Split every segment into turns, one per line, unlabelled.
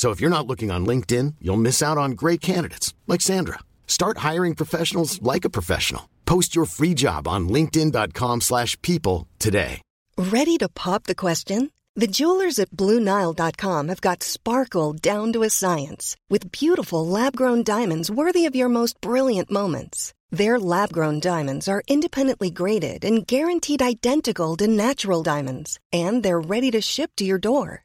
So if you're not looking on LinkedIn, you'll miss out on great candidates like Sandra. Start hiring professionals like a professional. Post your free job on linkedin.com/people today.
Ready to pop the question? The jewelers at BlueNile.com have got sparkle down to a science with beautiful lab-grown diamonds worthy of your most brilliant moments. Their lab-grown diamonds are independently graded and guaranteed identical to natural diamonds, and they're ready to ship to your door.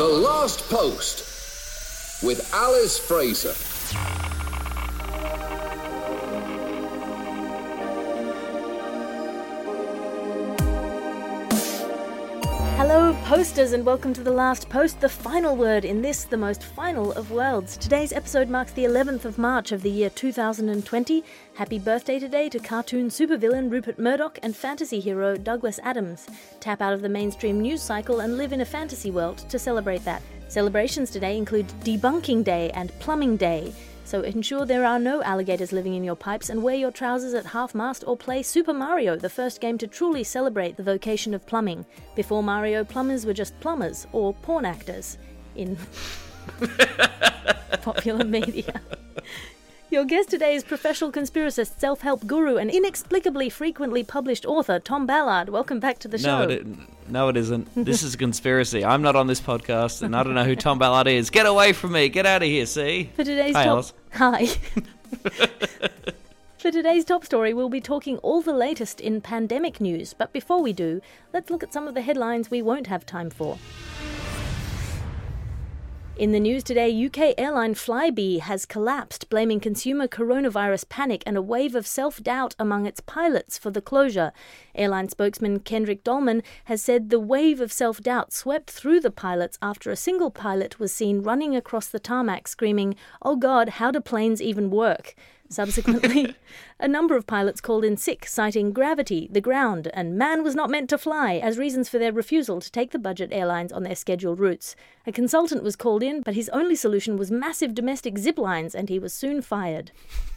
The Last Post with Alice Fraser.
Posters, and welcome to the last post, the final word in this, the most final of worlds. Today's episode marks the 11th of March of the year 2020. Happy birthday today to cartoon supervillain Rupert Murdoch and fantasy hero Douglas Adams. Tap out of the mainstream news cycle and live in a fantasy world to celebrate that. Celebrations today include Debunking Day and Plumbing Day. So ensure there are no alligators living in your pipes and wear your trousers at half mast or play Super Mario, the first game to truly celebrate the vocation of plumbing. Before Mario, plumbers were just plumbers or porn actors in popular media. Your guest today is professional conspiracist, self help guru, and inexplicably frequently published author Tom Ballard. Welcome back to the show.
No, it, no, it isn't. This is a conspiracy. I'm not on this podcast, and I don't know who Tom Ballard is. Get away from me. Get out of here, see?
For today's
Hi,
top
Alice.
Hi. For today's top story, we'll be talking all the latest in pandemic news. But before we do, let's look at some of the headlines we won't have time for. In the news today, UK airline Flybe has collapsed, blaming consumer coronavirus panic and a wave of self doubt among its pilots for the closure. Airline spokesman Kendrick Dolman has said the wave of self doubt swept through the pilots after a single pilot was seen running across the tarmac screaming, Oh God, how do planes even work? Subsequently, a number of pilots called in sick, citing gravity, the ground, and man was not meant to fly as reasons for their refusal to take the budget airlines on their scheduled routes. A consultant was called in, but his only solution was massive domestic zip lines, and he was soon fired.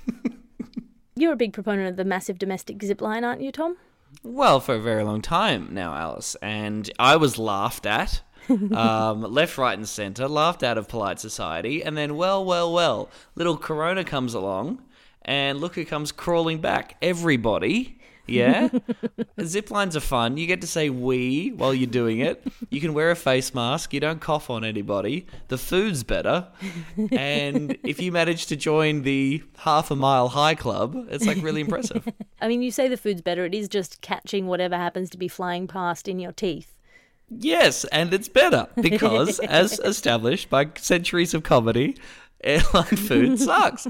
You're a big proponent of the massive domestic zip line, aren't you, Tom?
Well, for a very long time now, Alice. And I was laughed at. um, left, right, and centre, laughed out of polite society, and then, well, well, well, little Corona comes along, and look who comes crawling back. Everybody. Yeah? Zip lines are fun. You get to say we while you're doing it. You can wear a face mask. You don't cough on anybody. The food's better. And if you manage to join the half a mile high club, it's like really impressive.
I mean, you say the food's better, it is just catching whatever happens to be flying past in your teeth.
Yes, and it's better because, as established by centuries of comedy, airline food sucks.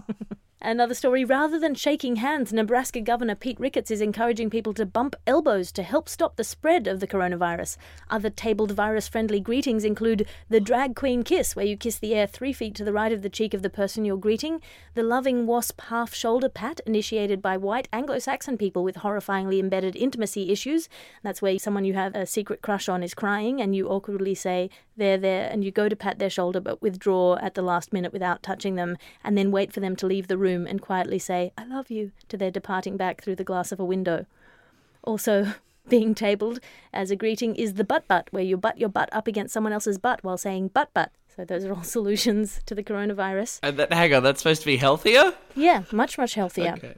Another story rather than shaking hands, Nebraska Governor Pete Ricketts is encouraging people to bump elbows to help stop the spread of the coronavirus. Other tabled virus friendly greetings include the drag queen kiss, where you kiss the air three feet to the right of the cheek of the person you're greeting, the loving wasp half shoulder pat, initiated by white Anglo Saxon people with horrifyingly embedded intimacy issues. That's where someone you have a secret crush on is crying, and you awkwardly say, There, there, and you go to pat their shoulder but withdraw at the last minute without touching them, and then wait for them to leave the room room and quietly say, I love you, to their departing back through the glass of a window. Also, being tabled as a greeting is the butt butt, where you butt your butt up against someone else's butt while saying butt butt. So those are all solutions to the coronavirus.
And that, hang on, that's supposed to be healthier?
Yeah, much, much healthier.
Okay.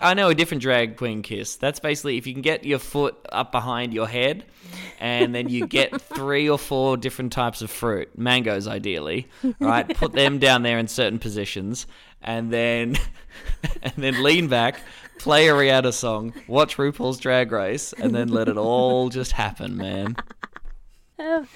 I know a different drag queen kiss. That's basically if you can get your foot up behind your head and then you get three or four different types of fruit, mangoes ideally, right? Put them down there in certain positions and then and then lean back, play a Rihanna song, watch RuPaul's Drag Race and then let it all just happen, man.
Oh,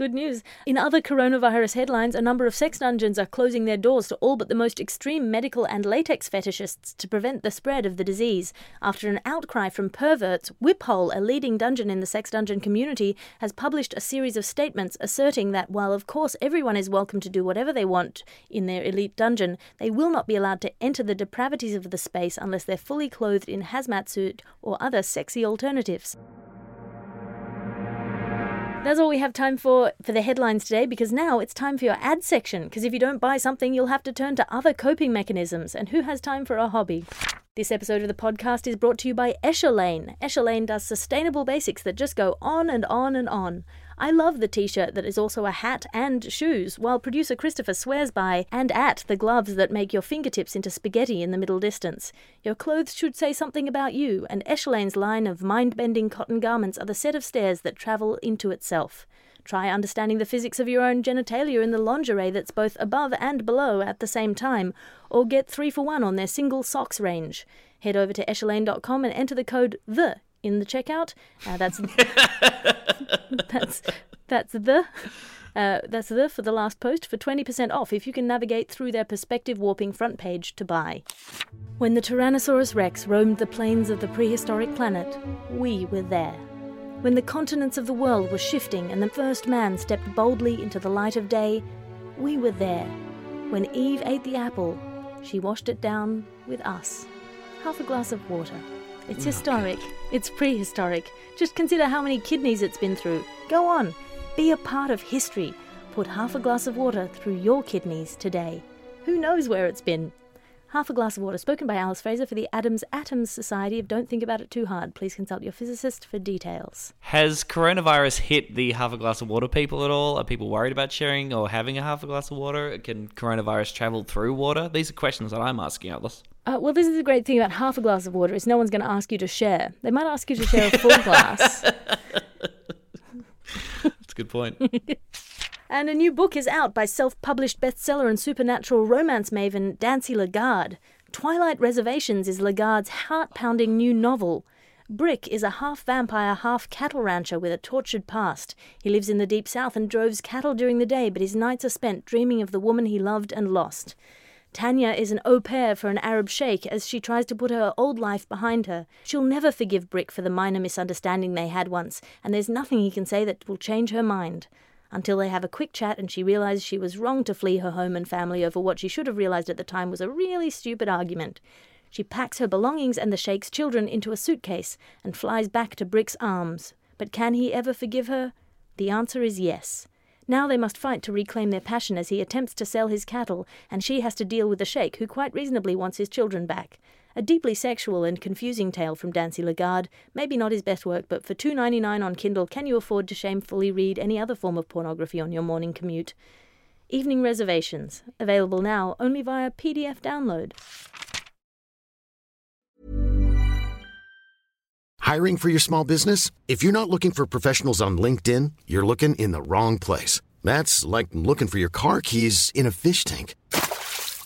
good news. In other coronavirus headlines, a number of sex dungeons are closing their doors to all but the most extreme medical and latex fetishists to prevent the spread of the disease. After an outcry from perverts, Whiphole, a leading dungeon in the sex dungeon community, has published a series of statements asserting that while of course everyone is welcome to do whatever they want in their elite dungeon, they will not be allowed to enter the depravities of the space unless they're fully clothed in hazmat suit or other sexy alternatives. That's all we have time for for the headlines today because now it's time for your ad section. Because if you don't buy something, you'll have to turn to other coping mechanisms. And who has time for a hobby? This episode of the podcast is brought to you by Eshelane. Eshelane does sustainable basics that just go on and on and on. I love the t shirt that is also a hat and shoes, while producer Christopher swears by and at the gloves that make your fingertips into spaghetti in the middle distance. Your clothes should say something about you, and Eshelane's line of mind bending cotton garments are the set of stairs that travel into itself. Try understanding the physics of your own genitalia in the lingerie that's both above and below at the same time, or get three for one on their single socks range. Head over to eshelane.com and enter the code THE in the checkout. Uh, that's that's that's the uh, that's the for the last post for 20% off if you can navigate through their perspective warping front page to buy. When the Tyrannosaurus rex roamed the plains of the prehistoric planet, we were there. When the continents of the world were shifting and the first man stepped boldly into the light of day, we were there. When Eve ate the apple, she washed it down with us. Half a glass of water. It's historic. It's prehistoric. Just consider how many kidneys it's been through. Go on. Be a part of history. Put half a glass of water through your kidneys today. Who knows where it's been? Half a glass of water, spoken by Alice Fraser for the Adams Atoms Society of Don't Think About It Too Hard. Please consult your physicist for details.
Has coronavirus hit the half a glass of water people at all? Are people worried about sharing or having a half a glass of water? Can coronavirus travel through water? These are questions that I'm asking, Alice.
Uh, well, this is the great thing about half a glass of water is no one's going to ask you to share. They might ask you to share a full glass.
That's a good point.
And a new book is out by self published bestseller and supernatural romance maven Dancy Lagarde. Twilight Reservations is Lagarde's heart pounding new novel. Brick is a half vampire, half cattle rancher with a tortured past. He lives in the deep south and droves cattle during the day, but his nights are spent dreaming of the woman he loved and lost. Tanya is an au pair for an Arab sheikh as she tries to put her old life behind her. She'll never forgive Brick for the minor misunderstanding they had once, and there's nothing he can say that will change her mind. Until they have a quick chat and she realizes she was wrong to flee her home and family over what she should have realized at the time was a really stupid argument. She packs her belongings and the sheikh's children into a suitcase and flies back to Brick's arms. But can he ever forgive her? The answer is yes. Now they must fight to reclaim their passion as he attempts to sell his cattle, and she has to deal with the sheikh, who quite reasonably wants his children back. A deeply sexual and confusing tale from Dancy Lagarde. Maybe not his best work, but for two ninety nine on Kindle, can you afford to shamefully read any other form of pornography on your morning commute? Evening Reservations, available now only via PDF download.
Hiring for your small business? If you're not looking for professionals on LinkedIn, you're looking in the wrong place. That's like looking for your car keys in a fish tank.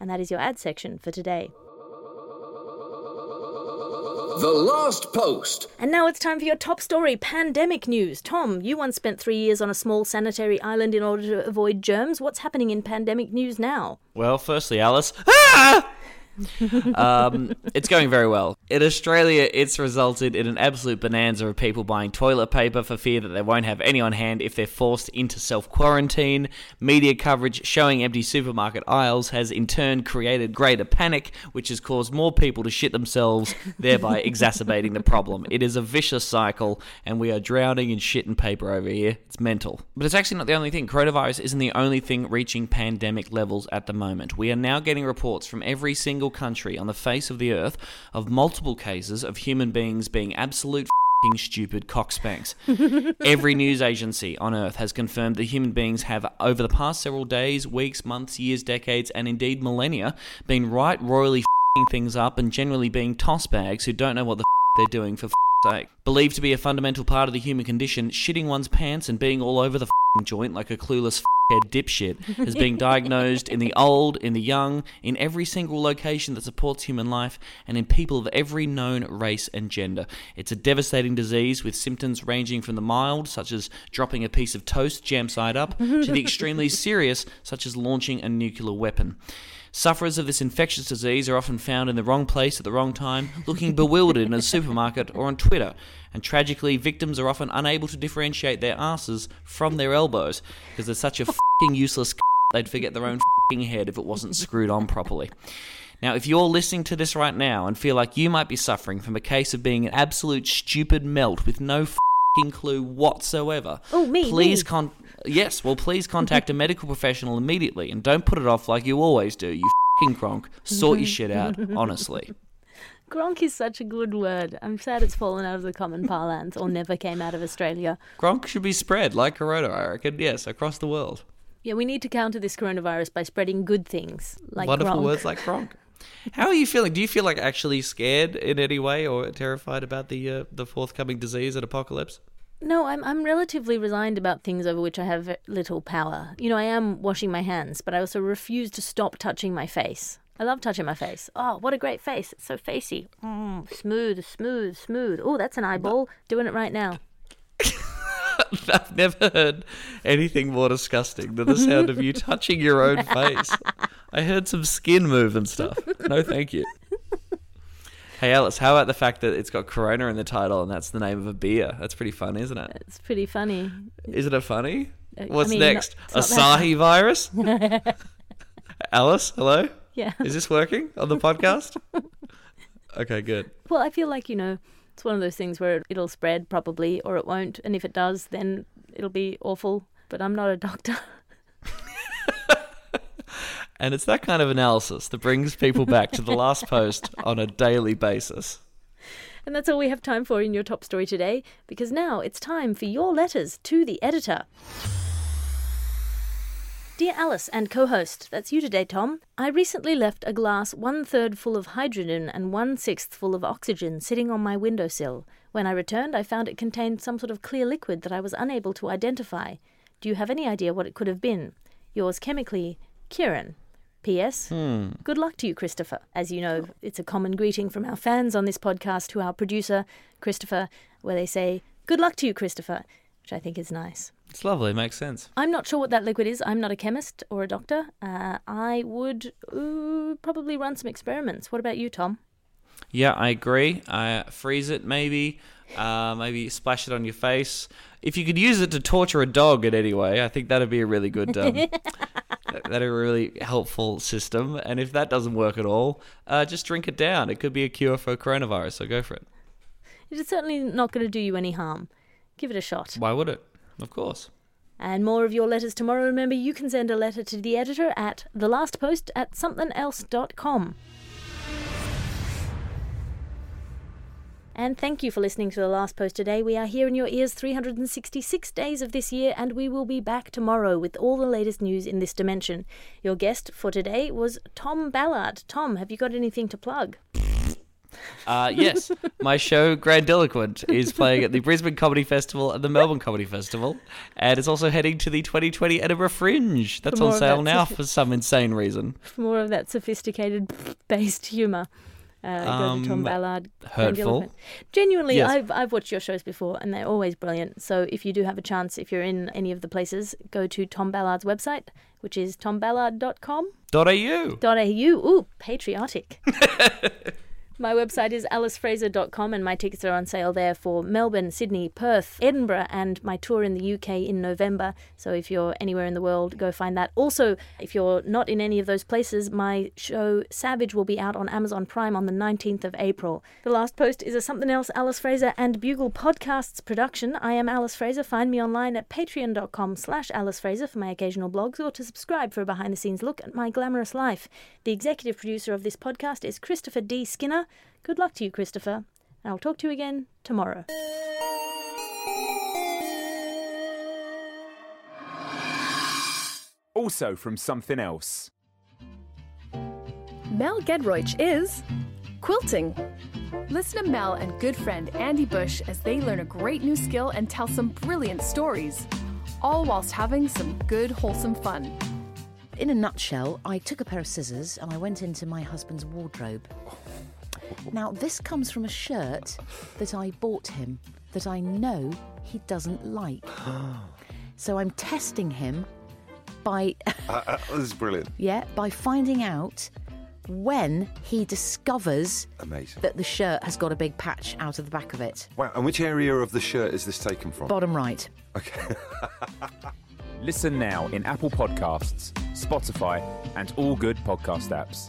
And that is your ad section for today.
The Last Post.
And now it's time for your top story pandemic news. Tom, you once spent three years on a small sanitary island in order to avoid germs. What's happening in pandemic news now?
Well, firstly, Alice. Ah! um, it's going very well. In Australia, it's resulted in an absolute bonanza of people buying toilet paper for fear that they won't have any on hand if they're forced into self quarantine. Media coverage showing empty supermarket aisles has in turn created greater panic, which has caused more people to shit themselves, thereby exacerbating the problem. It is a vicious cycle, and we are drowning in shit and paper over here. It's mental. But it's actually not the only thing. Coronavirus isn't the only thing reaching pandemic levels at the moment. We are now getting reports from every single country on the face of the earth of multiple cases of human beings being absolute fing stupid cockspanks. Every news agency on earth has confirmed that human beings have, over the past several days, weeks, months, years, decades, and indeed millennia, been right royally fing things up and generally being toss bags who don't know what the they're doing for sake. Believed to be a fundamental part of the human condition, shitting one's pants and being all over the joint like a clueless head dipshit is being diagnosed in the old, in the young, in every single location that supports human life, and in people of every known race and gender. It's a devastating disease with symptoms ranging from the mild, such as dropping a piece of toast jam side up, to the extremely serious, such as launching a nuclear weapon. Sufferers of this infectious disease are often found in the wrong place at the wrong time, looking bewildered in a supermarket or on Twitter. And tragically, victims are often unable to differentiate their asses from their elbows because they're such a fing useless c- they'd forget their own fing head if it wasn't screwed on properly. Now, if you're listening to this right now and feel like you might be suffering from a case of being an absolute stupid melt with no fing clue whatsoever,
Oh, me,
please
me.
con yes, well, please contact a medical professional immediately and don't put it off like you always do. You fing gronk, sort your shit out, honestly.
Gronk is such a good word. I'm sad it's fallen out of the common parlance or never came out of Australia.
Gronk should be spread like Corona, I reckon. Yes, across the world.
Yeah, we need to counter this coronavirus by spreading good things like
Wonderful
Gronk.
words like Gronk. How are you feeling? Do you feel like actually scared in any way or terrified about the uh, the forthcoming disease and apocalypse?
No, I'm I'm relatively resigned about things over which I have little power. You know, I am washing my hands, but I also refuse to stop touching my face. I love touching my face. Oh, what a great face! It's so facey, mm, smooth, smooth, smooth. Oh, that's an eyeball. Doing it right now.
I've never heard anything more disgusting than the sound of you touching your own face. I heard some skin move and stuff. No, thank you. Hey Alice, how about the fact that it's got Corona in the title and that's the name of a beer? That's pretty fun, isn't it?
It's pretty funny.
Isn't it funny?
Uh, I
What's
mean,
next?
not-
Asahi virus? Alice, hello?
Yeah.
Is this working on the podcast? Okay, good.
Well, I feel like, you know, it's one of those things where it'll spread probably or it won't. And if it does, then it'll be awful. But I'm not a doctor.
And it's that kind of analysis that brings people back to the last post on a daily basis.
And that's all we have time for in your top story today, because now it's time for your letters to the editor. Dear Alice and co host, that's you today, Tom. I recently left a glass one third full of hydrogen and one sixth full of oxygen sitting on my windowsill. When I returned, I found it contained some sort of clear liquid that I was unable to identify. Do you have any idea what it could have been? Yours chemically, Kieran. P.S. Good luck to you, Christopher. As you know, it's a common greeting from our fans on this podcast to our producer, Christopher, where they say, Good luck to you, Christopher, which I think is nice.
It's lovely, it makes sense.
I'm not sure what that liquid is. I'm not a chemist or a doctor. Uh, I would uh, probably run some experiments. What about you, Tom?
Yeah, I agree. Uh, freeze it, maybe. Uh, maybe splash it on your face. If you could use it to torture a dog in any way, I think that'd be a really good, um, that'd be a really helpful system. And if that doesn't work at all, uh, just drink it down. It could be a cure for coronavirus, so go for it.
It's certainly not going to do you any harm. Give it a shot.
Why would it? Of course.
And more of your letters tomorrow. Remember, you can send a letter to the editor at thelastpost at somethingelse.com. And thank you for listening to The Last Post today. We are here in your ears 366 days of this year, and we will be back tomorrow with all the latest news in this dimension. Your guest for today was Tom Ballard. Tom, have you got anything to plug?
Uh, yes, my show Grandiloquent is playing at the Brisbane Comedy Festival and the Melbourne Comedy Festival, and it's also heading to the 2020 Edinburgh Fringe. That's on sale
that
now for some insane reason.
For more of that sophisticated based humour. Uh, go to Tom
Um,
Ballard.
hurtful.
Genuinely,
Yes.
I've I've watched your shows before, and they're always brilliant. So if you do have a chance, if you're in any of the places, go to Tom Ballard's website, which is tomballard.com.
Dot .au.
.au. Ooh, patriotic. My website is alicefraser.com and my tickets are on sale there for Melbourne, Sydney, Perth, Edinburgh, and my tour in the UK in November. So if you're anywhere in the world, go find that. Also, if you're not in any of those places, my show Savage will be out on Amazon Prime on the 19th of April. The last post is a Something Else Alice Fraser and Bugle Podcasts production. I am Alice Fraser. Find me online at patreon.com slash Alice Fraser for my occasional blogs or to subscribe for a behind the scenes look at my glamorous life. The executive producer of this podcast is Christopher D. Skinner. Good luck to you, Christopher. And I'll talk to you again tomorrow.
Also from something else.
Mel Giedroyc is quilting. Listen to Mel and good friend Andy Bush as they learn a great new skill and tell some brilliant stories, all whilst having some good, wholesome fun.
In a nutshell, I took a pair of scissors and I went into my husband's wardrobe. Now, this comes from a shirt that I bought him that I know he doesn't like. So I'm testing him by
Uh, uh, this is brilliant.
yeah, by finding out when he discovers
Amazing.
that the shirt has got a big patch out of the back of it.
Wow. And which area of the shirt is this taken from?
Bottom right.
Okay.
Listen now in Apple Podcasts, Spotify, and all good podcast apps.